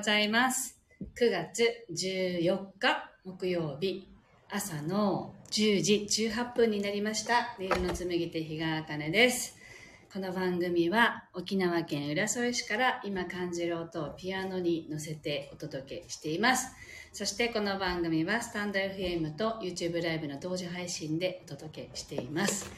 ございます。9月14日木曜日朝の10時18分になりました。ネイルの紡手日川茜です。この番組は沖縄県浦添市から今感じる音をピアノに乗せてお届けしています。そしてこの番組はスタンド FM と YouTube ライブの同時配信でお届けしています。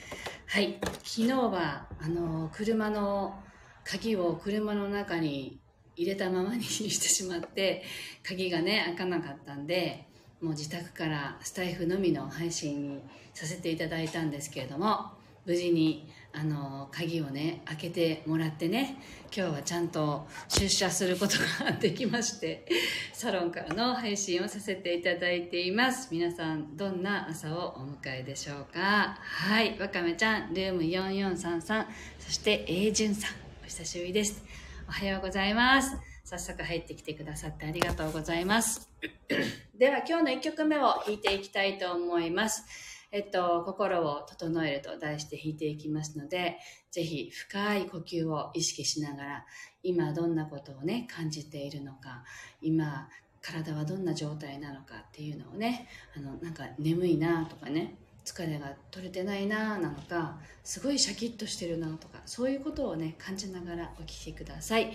はい、昨日はあの車の鍵を車の中に入れたままにしてしまって鍵がね開かなかったんでもう自宅からスタイフのみの配信にさせていただいたんですけれども無事にあの鍵をね開けてもらってね今日はちゃんと出社することができましてサロンからの配信をさせていただいています。皆さんどんな朝をお迎えでしょうか。はいわかめちゃんルーム4433そして永順さんお久しぶりです。おはようございます。早速入ってきてくださってありがとうございます。では今日の1曲目を弾いていきたいと思います。えっと、心を整えると題して弾いていきますので、ぜひ深い呼吸を意識しながら、今どんなことをね、感じているのか、今、体はどんな状態なのかっていうのをね、あの、なんか眠いなとかね、疲れが取れてないななのか、すごいシャキッとしてるなとか、そういうことをね、感じながらお聴きください。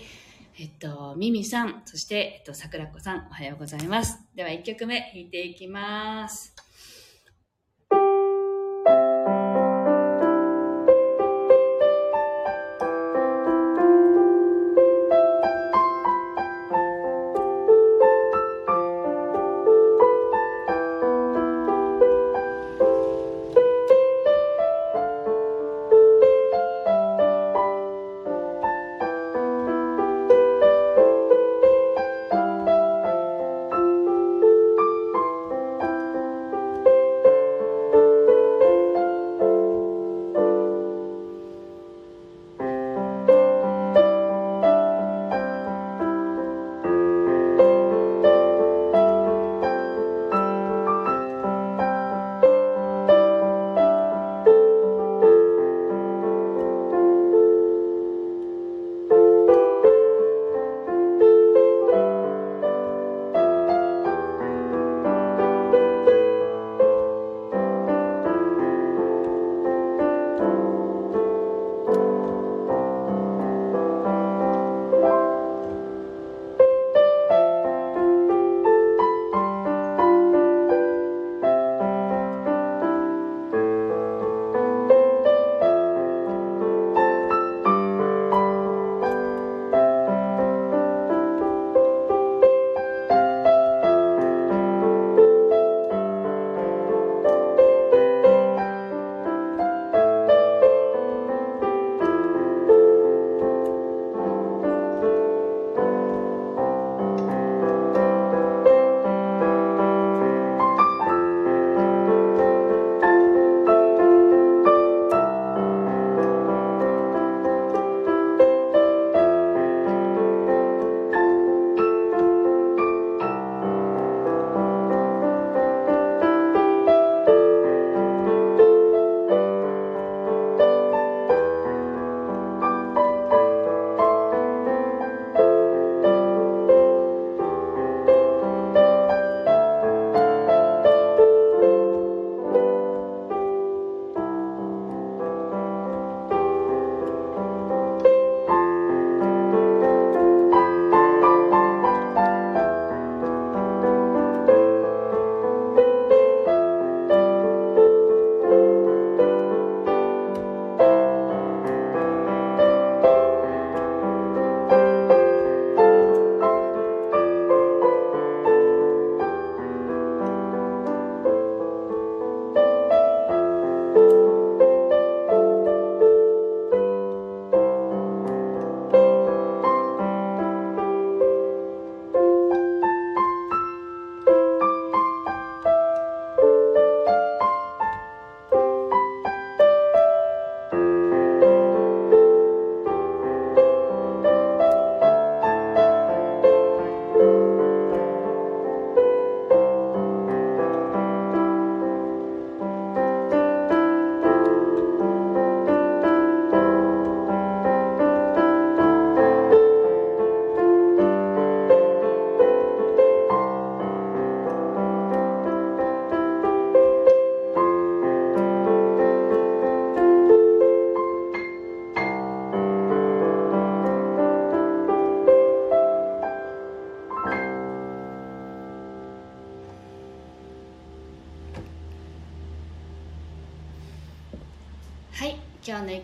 えっと、ミミさん、そして、えっと、桜子さん、おはようございます。では、1曲目弾いていきます。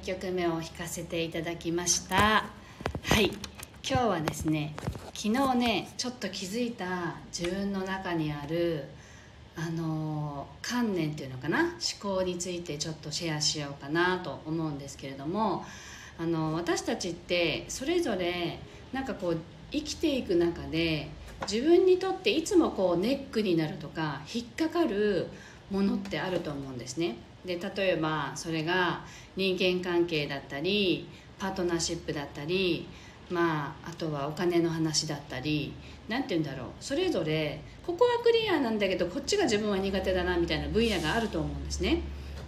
曲目を弾かせていただきました。はい。今日はですね昨日ねちょっと気づいた自分の中にあるあの観念っていうのかな？思考についてちょっとシェアしようかなと思うんですけれどもあの私たちってそれぞれなんかこう生きていく中で自分にとっていつもこうネックになるとか引っかかるものってあると思うんですね。で例えばそれが人間関係だったりパートナーシップだったりまあ、あとはお金の話だったり何て言うんだろうそれぞれここはクリアなんだけどこっちが自分は苦手だなみたいな分野があると思うんですね。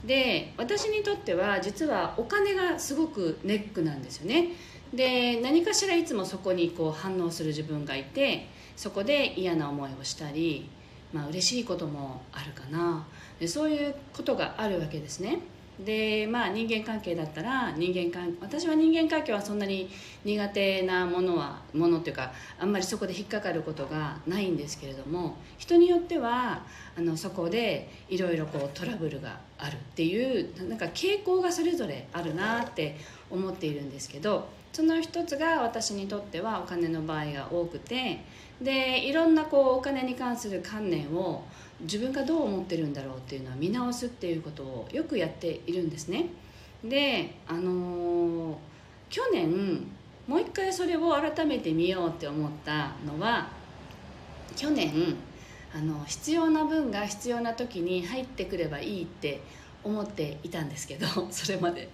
で私にとっては実はお金がすごくネックなんですよね。で何かしらいつもそこにこう反応する自分がいてそこで嫌な思いをしたりまあ嬉しいこともあるかな。でそういうことがあるわけですね。でまあ人間関係だったら人間関私は人間関係はそんなに苦手なものはものっていうかあんまりそこで引っかかることがないんですけれども人によってはあのそこでいろいろこうトラブルがあるっていうなんか傾向がそれぞれあるなって思っているんですけどその一つが私にとってはお金の場合が多くてでいろんなこうお金に関する観念を自分がどう思ってるんだろうっていうのは見直すっていうことをよくやっているんですね。であのー、去年もう一回それを改めて見ようって思ったのは去年あの必要な分が必要な時に入ってくればいいって思っていたんですけど それまで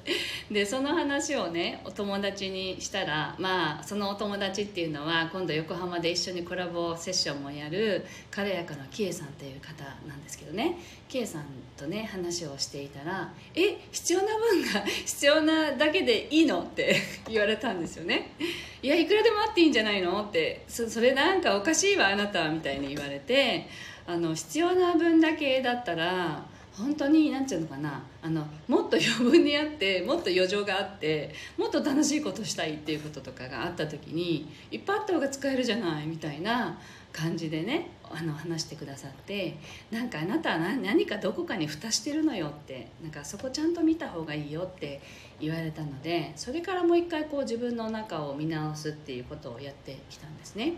でその話をねお友達にしたらまあそのお友達っていうのは今度横浜で一緒にコラボセッションもやる軽やかなキエさんっていう方なんですけどねキエさんとね話をしていたら「え必要な分が 必要なだけでいいの?」って 言われたんですよね「いやいくらでもあっていいんじゃないの?」ってそそれなんかおかしいわあなたみたいに言われてあの必要な分だけだったら本当に何て言うのかなあのもっと余分にあってもっと余剰があってもっと楽しいことしたいっていうこととかがあった時にいっぱいあった方が使えるじゃないみたいな感じでねあの話してくださってなんかあなたは何かどこかに蓋してるのよってなんかそこちゃんと見た方がいいよって言われたのでそれからもう一回こう自分の中を見直すっていうことをやってきたんですね。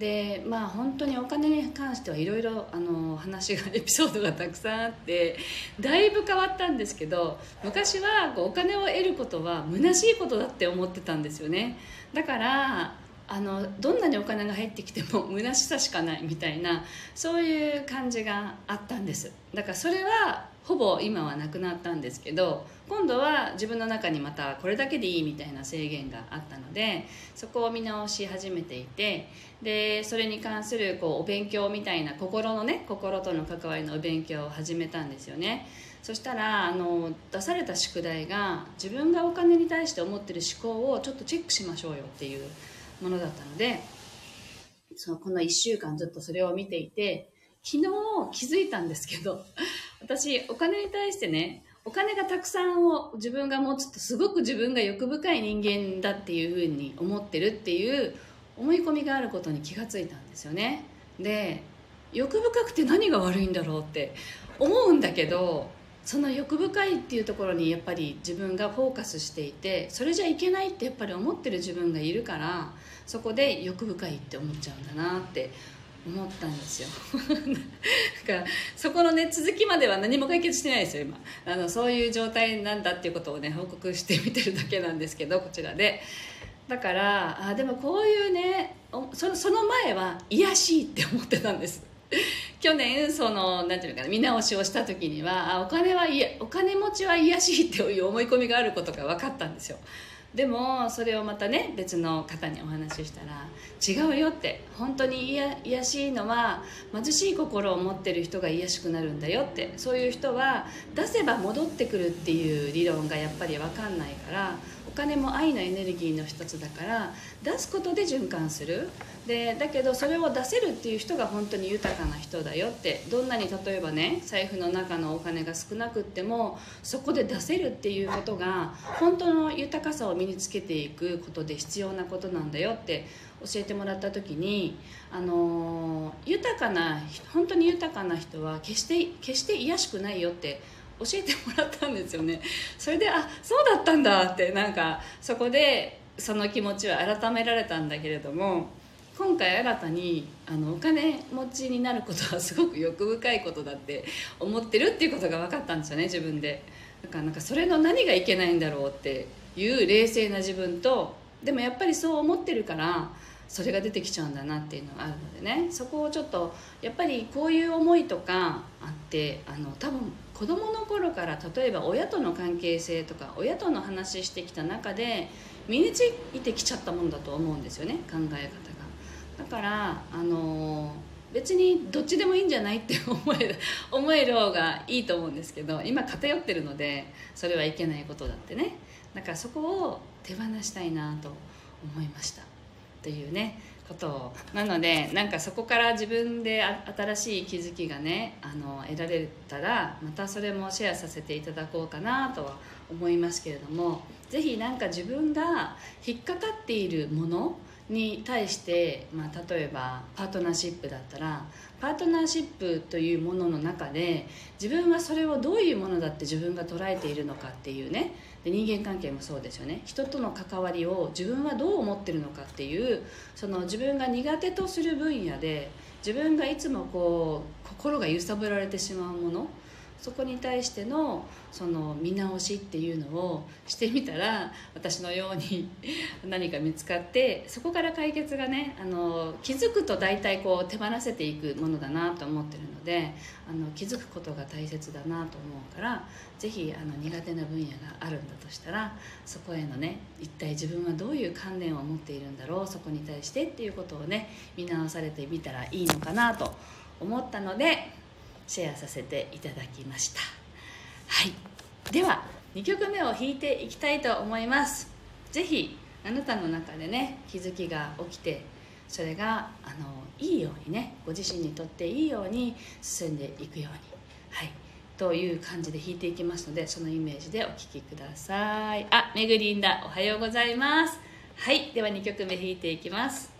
でまあ本当にお金に関してはいろいろ話が エピソードがたくさんあってだいぶ変わったんですけど昔はこうお金を得ることは虚しいことだって思ってたんですよね。だからあのどんなにお金が入ってきても 虚しさしかないみたいなそういう感じがあったんです。だからそれはほぼ今はなくなったんですけど今度は自分の中にまたこれだけでいいみたいな制限があったのでそこを見直し始めていてでそれに関するこうお勉強みたいな心のね心との関わりのお勉強を始めたんですよね。そしたらあの出された宿題が自分がお金に対して思ってる思考をちょっとチェックしましょうよっていうものだったのでそのこの1週間ずっとそれを見ていて昨日気づいたんですけど私お金に対してねお金がたくさんを自分が持つとすごく自分が欲深い人間だっていうふうに思ってるっていう思い込みがあることに気がついたんですよね。で欲深くて何が悪いんだろうって思うんだけどその欲深いっていうところにやっぱり自分がフォーカスしていてそれじゃいけないってやっぱり思ってる自分がいるからそこで欲深いって思っちゃうんだなって思ったんですよ。だからそこのね続きまでは何も解決してないですよ今。あのそういう状態なんだっていうことをね報告してみてるだけなんですけどこちらで。だからあでもこういうねその前は癒しいって思ってたんです。去年そのなんていうのかな見直しをした時にはあお金はいやお金持ちは癒しいっていう思い込みがあることが分かったんですよ。でもそれをまたね別の方にお話ししたら違うよって本当に癒しいのは貧しい心を持ってる人が癒しくなるんだよってそういう人は出せば戻ってくるっていう理論がやっぱり分かんないからお金も愛のエネルギーの一つだから出すことで循環する。でだけどそれを出せるっていう人が本当に豊かな人だよってどんなに例えばね財布の中のお金が少なくってもそこで出せるっていうことが本当の豊かさを身につけていくことで必要なことなんだよって教えてもらった時にあの豊かな本当に豊かな人は決して決して癒しくないよって教えてもらったんですよね。それであそうだったんだってなんかそこでその気持ちは改められたんだけれども今回新たにあのお金持ちになることはすごく欲深いことだって思ってるっていうことが分かったんですよね自分で。だからなんかそれの何がいけないんだろうっていう冷静な自分とでもやっぱりそう思ってるからそれが出てきちゃうんだなっていうのがあるのでね。そこをちょっとやっぱりこういう思いとかあってあの多分子どもの頃から例えば親との関係性とか親との話してきた中で身についてきちゃったもんだと思うんですよね考え方が。だからあの別にどっちでもいいんじゃないって 思える思える方がいいと思うんですけど今偏ってるのでそれはいけないことだってね。だからそこを手放したいなと思いました。というねこと。なのでなんかそこから自分で新しい気づきがねあの得られたらまたそれもシェアさせていただこうかなとは思いますけれども是非何か自分が引っかかっているものに対して、まあ、例えばパートナーシップだったらパートナーシップというものの中で自分はそれをどういうものだって自分が捉えているのかっていうねで人間関係もそうですよね。人との関わりを自分はどう思ってるのかっていうその自分が苦手とする分野で自分がいつもこう心が揺さぶられてしまうものそこに対してのその見直しっていうのをしてみたら私のように 何か見つかってそこから解決がねあの気づくと大体こう手放せていくものだなと思ってるのであの気づくことが大切だなと思うから是非苦手な分野があるんだとしたらそこへのね一体自分はどういう観念を持っているんだろうそこに対してっていうことをね見直されてみたらいいのかなと思ったのでシェアさせていただきました。はい。では2曲目を弾いていきたいと思います。是非あなたの中でね気づきが起きてそれがあのいいようにねご自身にとっていいように進んでいくようにはい。という感じで弾いていきますのでそのイメージでお聴きください。あめぐりんだおはようございます。はい。では2曲目弾いていきます。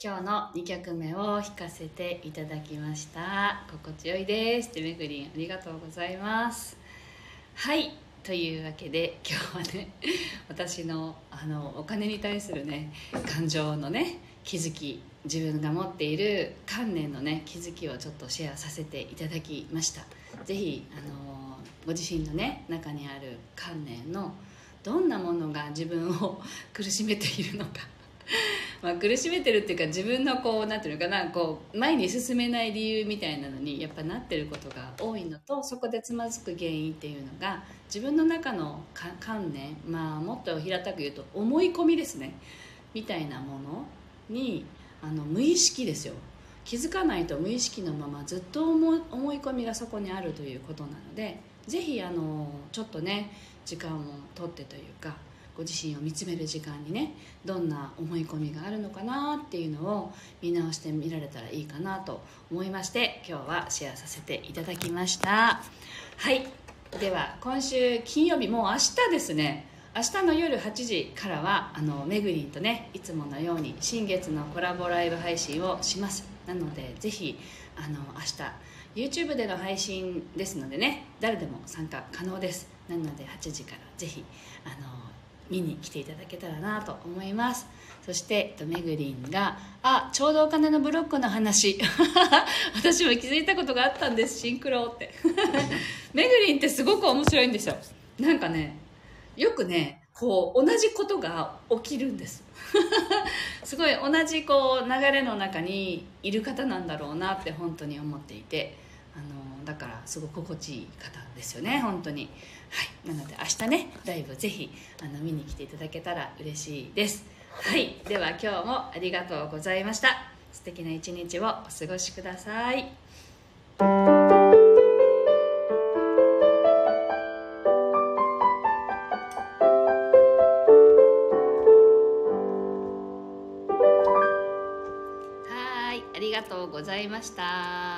今日の2曲目を弾かせていただきました。心地よいです。ってめぐりんありがとうございます。はい。というわけで今日はね私のあのお金に対するね感情のね気づき自分が持っている観念のね気づきをちょっとシェアさせていただきました。是非あのご自身のね中にある観念のどんなものが自分を苦しめているのか。まあ苦しめてるっていうか自分のこうなんていうのかなこう前に進めない理由みたいなのにやっぱなってることが多いのとそこでつまずく原因っていうのが自分の中の観念まあもっと平たく言うと思い込みですね。みたいなものにあの無意識ですよ。気づかないと無意識のままずっと思い思い込みがそこにあるということなのでぜひあのちょっとね時間をとってというかご自身を見つめる時間にねどんな思い込みがあるのかなっていうのを見直してみられたらいいかなと思いまして今日はシェアさせていただきました。はい。では今週金曜日もう明日ですね。明日の夜8時からはあのめぐりんとねいつものように新月のコラボライブ配信をします。なのでぜひあの明日 YouTube での配信ですのでね誰でも参加可能です。なので8時からぜひあの見に来ていただけたらなと思います。そしてめぐりんが「あちょうどお金のブロックの話。私も気づいたことがあったんです。シンクロ」って。めぐりんってすごく面白いんですよ。なんかねよくねこう同じことが起きるんです。すごい同じこう流れの中にいる方なんだろうなって本当に思っていてあのだからすごく心地いい方ですよね本当に。はい。なので明日ねライブぜひあの見に来ていただけたら嬉しいです。はい。では今日もありがとうございました。素敵な一日をお過ごしください。ありがとうございました。